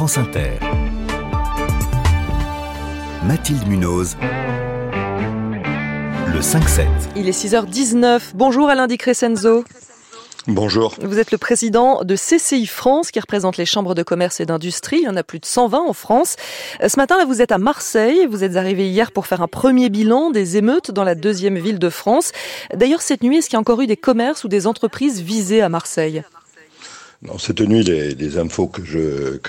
France Inter. Mathilde Munoz. Le 5-7. Il est 6h19. Bonjour Alain Di Crescenzo. Bonjour. Vous êtes le président de CCI France qui représente les chambres de commerce et d'industrie. Il y en a plus de 120 en France. Euh, ce matin, là, vous êtes à Marseille. Vous êtes arrivé hier pour faire un premier bilan des émeutes dans la deuxième ville de France. D'ailleurs, cette nuit, est-ce qu'il y a encore eu des commerces ou des entreprises visées à Marseille? Non, cette nuit, les, infos que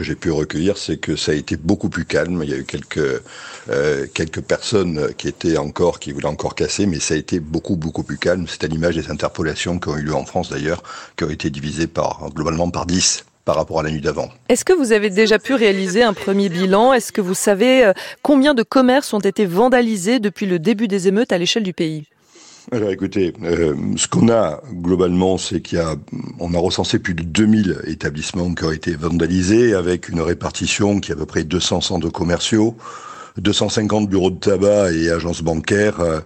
j'ai pu recueillir, c'est que ça a été beaucoup plus calme. Il y a eu quelques euh, quelques personnes qui étaient encore qui voulaient encore casser, mais ça a été beaucoup beaucoup plus calme. C'est à l'image des interpolations qui ont eu lieu en France d'ailleurs, qui ont été divisées par globalement par 10 par rapport à la nuit d'avant. Est-ce que vous avez déjà pu réaliser un premier bilan? Est-ce que vous savez euh, combien de commerces ont été vandalisés depuis le début des émeutes à l'échelle du pays? Alors écoutez, euh, ce qu'on a globalement, c'est y a, on recensé plus de 2000 établissements qui ont été vandalisés avec une répartition qui est à peu près 200 centres commerciaux, 250 bureaux de tabac et agences bancaires. Euh,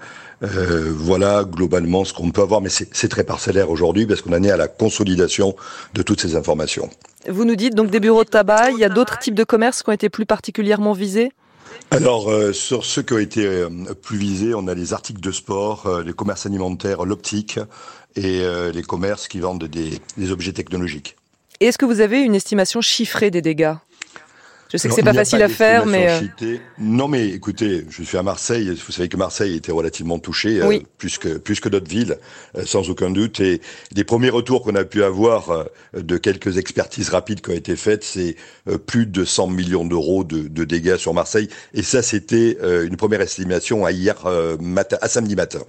euh, voilà globalement ce qu'on peut avoir, mais c'est très parcellaire aujourd'hui parce qu'on en est à la consolidation de toutes ces informations. Vous nous dites donc des bureaux de tabac, il y a d'autres types de commerces qui ont été plus particulièrement visés? Alors, euh, sur ceux qui ont été euh, plus visés, on a les articles de sport, euh, les commerces alimentaires, l'optique et les commerces qui vendent des, des objets technologiques. Est-ce que vous avez une estimation chiffrée des dégâts? Je sais que c'est pas facile à faire, mais euh, non, mais écoutez, je suis à Marseille. Vous savez que Marseille était relativement touchée, euh, plus que plus que d'autres villes, euh, sans aucun doute. Et les premiers retours qu'on a pu avoir de quelques expertises rapides qui ont été faites, c'est plus de 100 millions d'euros de, de, dégâts sur Marseille. Et ça, c'était une première estimation à hier matin, à samedi matin.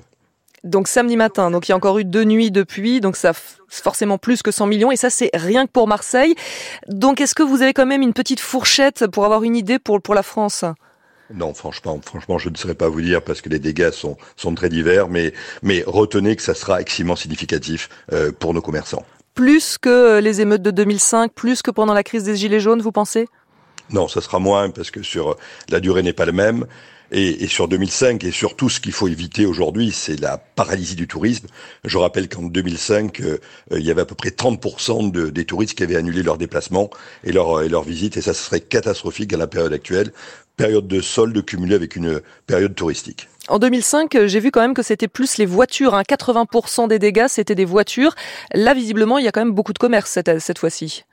Donc samedi matin, donc il y a encore eu deux nuits depuis, donc ça forcément plus que 100 millions et ça c'est rien que pour Marseille. Donc est-ce que vous avez quand même une petite fourchette pour avoir une idée pour pour la France? Non, franchement, franchement, je ne saurais pas vous dire parce que les dégâts sont, sont très divers, mais, mais retenez que ça sera extrêmement significatif euh, pour nos commerçants. Plus que les émeutes de 2005, plus que pendant la crise des Gilets jaunes, vous pensez? Non, ça sera moins parce que sur la durée n'est pas la même. Et, et, sur 2005, et surtout ce qu'il faut éviter aujourd'hui, c'est la paralysie du tourisme. Je rappelle qu'en 2005, euh, il y avait à peu près 30% de, des touristes qui avaient annulé leur déplacement et leur, et leur visite, et ça serait catastrophique à la période actuelle, période de solde cumulée avec une période touristique. En 2005, j'ai vu quand même que c'était plus les voitures. Hein. 80% des dégâts, c'était des voitures. Là, visiblement, il y a quand même beaucoup de commerce cette, cette fois-ci.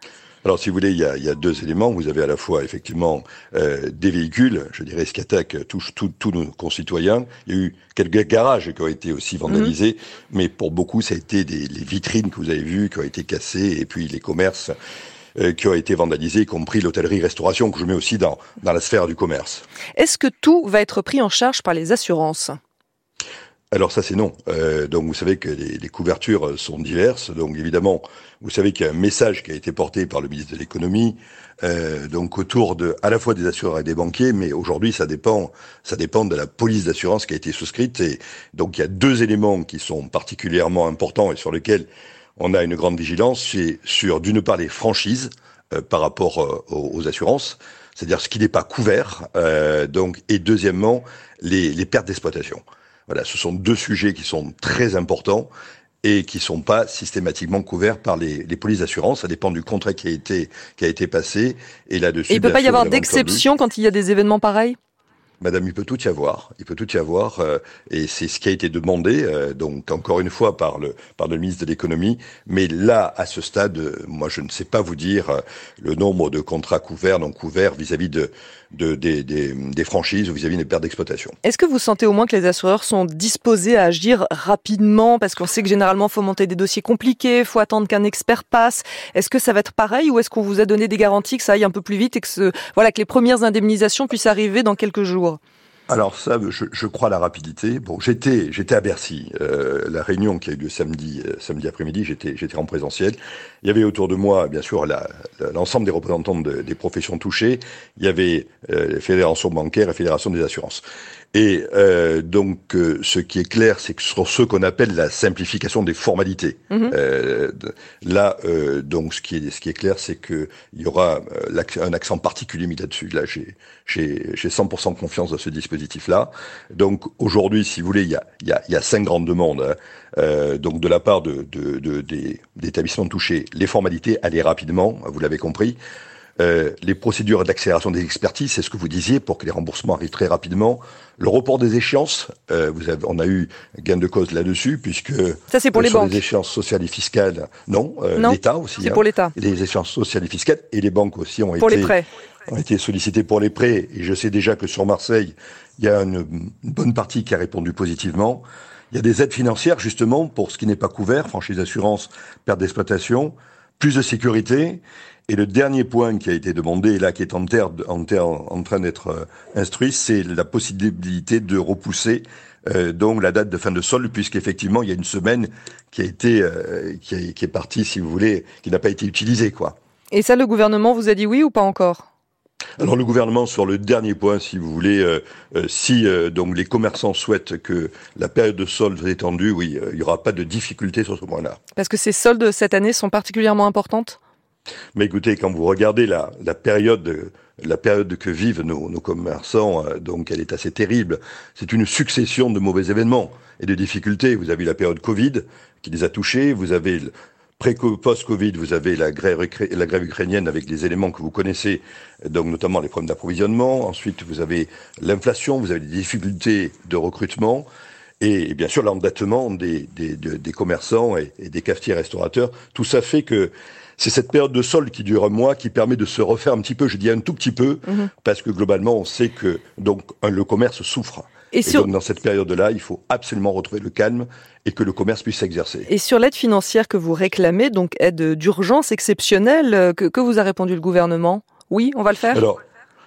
Alors, si vous voulez, il y a, il y a deux éléments. Vous avez à la fois, effectivement, euh, des véhicules, je dirais, ce qui attaque tous, tous, nos concitoyens. Il y a eu quelques garages qui ont été aussi vandalisés, mhm. mais pour beaucoup, ça a été des, les vitrines que vous avez vues qui ont été cassées, et puis les commerces euh, qui ont été vandalisés, y compris l'hôtellerie-restauration, que je mets aussi dans, dans la sphère du commerce. Est-ce que tout va être pris en charge par les assurances? Alors ça c'est non. Euh, donc vous savez que les, couvertures sont diverses. Donc évidemment, vous savez qu'il y a un message qui a été porté par le ministre de l'économie, euh, donc autour de à la fois des assureurs et des banquiers, mais aujourd'hui ça dépend, ça dépend de la police d'assurance qui a été souscrite. Et donc il y a deux éléments qui sont particulièrement importants et sur lesquels on a une grande vigilance. C'est sur d'une part les franchises euh, par rapport aux, assurances, c'est-à-dire ce qui n'est pas couvert. Donc et deuxièmement les pertes d'exploitation. Voilà, ce sont deux sujets qui sont très importants et qui sont pas systématiquement couverts par les, les polices d'assurance. Ça dépend du contrat qui a été qui a été passé et là-dessus. Et il peut pas y avoir d'exception quand il y a des événements pareils? Madame, il peut tout y avoir. Il peut tout y avoir, euh, et c'est ce qui a été demandé, euh, donc encore une fois par le par le ministre de l'économie. Mais là, à ce stade, euh, moi, je ne sais pas vous dire le nombre de contrats couverts, non couverts vis-à-vis de, de des, franchises ou vis-à-vis des pertes d'exploitation. Est-ce que vous sentez au moins que les assureurs sont disposés à agir rapidement, parce qu'on sait que généralement, faut monter des dossiers compliqués, faut attendre qu'un expert passe. Est-ce que ça va être pareil, ou est-ce qu'on vous a donné des garanties que ça aille un peu plus vite et que voilà que les premières indemnisations puissent arriver dans quelques jours? Alors ça, je, crois la rapidité. Bon, j'étais, j'étais à Bercy. Euh, la réunion qui a eu lieu samedi, euh, samedi après-midi, j'étais, j'étais en présentiel. Il y avait autour de moi, bien sûr, l'ensemble des représentants de, des professions touchées. Il y avait euh, les fédérations bancaires et fédérations des assurances. Et euh, donc, euh, ce qui est clair, c'est que sur ce qu'on appelle la simplification des formalités, mmh. euh, là, euh, donc, ce qui est ce qui est clair, c'est que il y aura un accent particulier mis là-dessus. Là, j'ai j'ai j'ai 100% confiance dans ce dispositif-là. Donc, aujourd'hui, si vous voulez, il y a il y a, il y a cinq grandes demandes. Hein. Euh, donc, de la part de, de, de des, des établissements touchés, les formalités, aller rapidement, vous l'avez compris. Euh, les procédures d'accélération des expertises, c'est ce que vous disiez, pour que les remboursements arrivent très rapidement. Le report des échéances, euh, vous avez, on a eu gain de cause là-dessus, puisque ça c'est pour euh, les sur banques. les échéances sociales et fiscales, non, euh, Non, l'État aussi. C'est hein. pour l'État. les échéances sociales et fiscales et les banques aussi ont Pour été les prêts. ont été sollicités pour les prêts. Et je sais déjà que sur Marseille, il y a une, une bonne partie qui a répondu positivement. Il y a des aides financières justement pour ce qui n'est pas couvert, franchise d'assurance, perte d'exploitation, plus de sécurité. Et le dernier point qui a été demandé, et là qui est en, terre, en, terre- en train d'être euh, instruit, c'est la possibilité de repousser euh, donc la date de fin de solde, puisqu'effectivement il y a une semaine qui a été euh, qui, qui est partie, si vous voulez, qui n'a pas été utilisée, quoi. Et ça, le gouvernement vous a dit oui ou pas encore? Alors le gouvernement sur le dernier point, si vous voulez, euh, euh, si euh, donc les commerçants souhaitent que la période de solde soit étendue, oui, il n'y aura pas de difficulté sur ce point-là. Parce que ces soldes cette année sont particulièrement importantes? Mais écoutez, quand vous regardez la, la période, la période que vivent nos, nos commerçants, donc elle est assez terrible. C'est une succession de mauvais événements et de difficultés. Vous avez la période Covid qui les a touchés. Vous avez post-Covid, vous avez la grève, ucra- la grève ukrainienne avec les éléments que vous connaissez, donc notamment les problèmes d'approvisionnement. Ensuite, vous avez l'inflation, vous avez des difficultés de recrutement. Et, et bien sûr l'endettement des, des, de- des commerçants et, et des cafetiers restaurateurs. Tout ça fait que c'est cette période de solde qui dure un mois qui permet de se refaire un petit peu, je dis un tout petit peu, Mhm. parce que globalement on sait que donc le commerce souffre. Et Et sur, donc dans cette période-là, il faut absolument retrouver le calme et que le commerce puisse s'exercer. et sur l'aide financière que vous réclamez, donc aide d'urgence exceptionnelle, euh, que, que vous a répondu le gouvernement? Oui, on va le faire? Alors,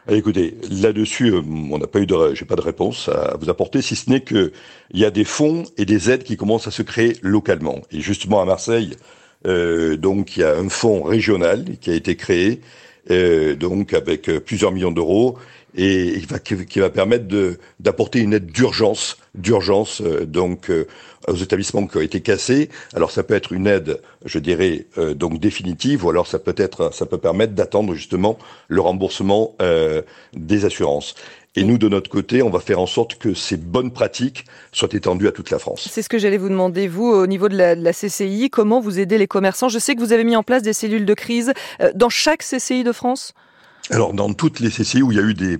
écoutez, là-dessus, euh, on n'a pas eu de, j'ai pas de réponse à vous apporter, si ce n'est que il y a des fonds et des aides qui commencent à se créer localement. Et justement à Marseille, euh, donc il y a un fonds régional qui a été créé, donc avec euh, plusieurs millions d'euros et qui, va permettre d'apporter une aide d'urgence, d'urgence euh, donc euh, aux établissements qui ont été cassés. Alors ça peut être une aide, je dirais euh, donc définitive, ou alors ça peut être, ça peut permettre d'attendre justement le remboursement euh, des assurances. Et nous, de notre côté, on va faire en sorte que ces bonnes pratiques soient étendues à toute la France. C'est ce que j'allais vous demander, vous, au niveau de la, de la CCI, comment vous aidez les commerçants? Je sais que vous avez mis en place des cellules de crise euh, dans chaque CCI de France? Alors, dans toutes les CCI où il y a eu des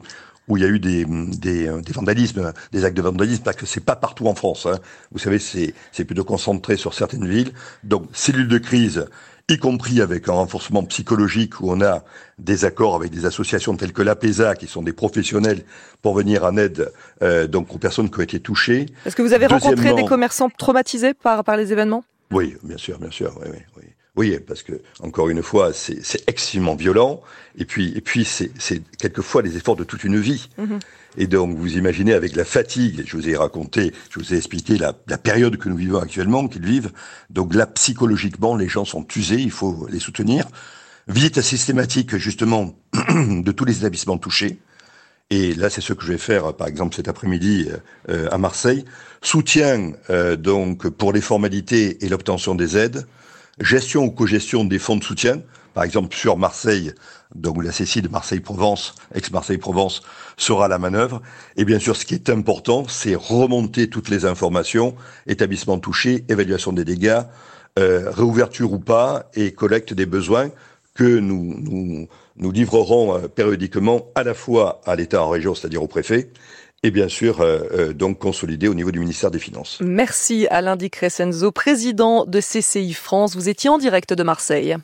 où il y a eu des, des, des vandalismes, des actes de vandalisme, parce que c'est pas partout en France. Hein. Vous savez, c'est c'est plutôt concentré sur certaines villes. Donc, cellules de crise, y compris avec un renforcement psychologique où on a des accords avec des associations telles que l'APESA, qui sont des professionnels pour venir en aide euh, donc aux personnes qui ont été touchées. Est-ce que vous avez rencontré des commerçants traumatisés par, par les événements? Oui, bien sûr, bien sûr, oui, oui, oui. Oui, parce que encore une fois, c'est c'est excessivement violent, et puis et puis c'est c'est quelquefois les efforts de toute une vie. Mhm. Et donc vous imaginez avec la fatigue, je vous ai raconté, je vous ai expliqué la, période que nous vivons actuellement, qu'ils vivent. Donc là, psychologiquement, les gens sont usés, il faut les soutenir. Visite systématique justement de tous les établissements touchés. Et là, c'est ce que je vais faire, par exemple, cet après-midi euh, à Marseille. Soutien euh, donc pour les formalités et l'obtention des aides. Gestion ou cogestion des fonds de soutien. Par exemple, sur Marseille, donc la CCI de Marseille-Provence, ex-Marseille-Provence, sera la manœuvre. Et bien sûr, ce qui est important, c'est remonter toutes les informations, établissements touchés, évaluation des dégâts, euh, réouverture ou pas, et collecte des besoins que nous, nous, livrerons euh, périodiquement à la fois à l'État en région, c'est-à-dire au préfet, et bien sûr euh, donc consolidé au niveau du ministère des Finances. Merci Alain Di Crescenzo, président de CCI France. Vous étiez en direct de Marseille.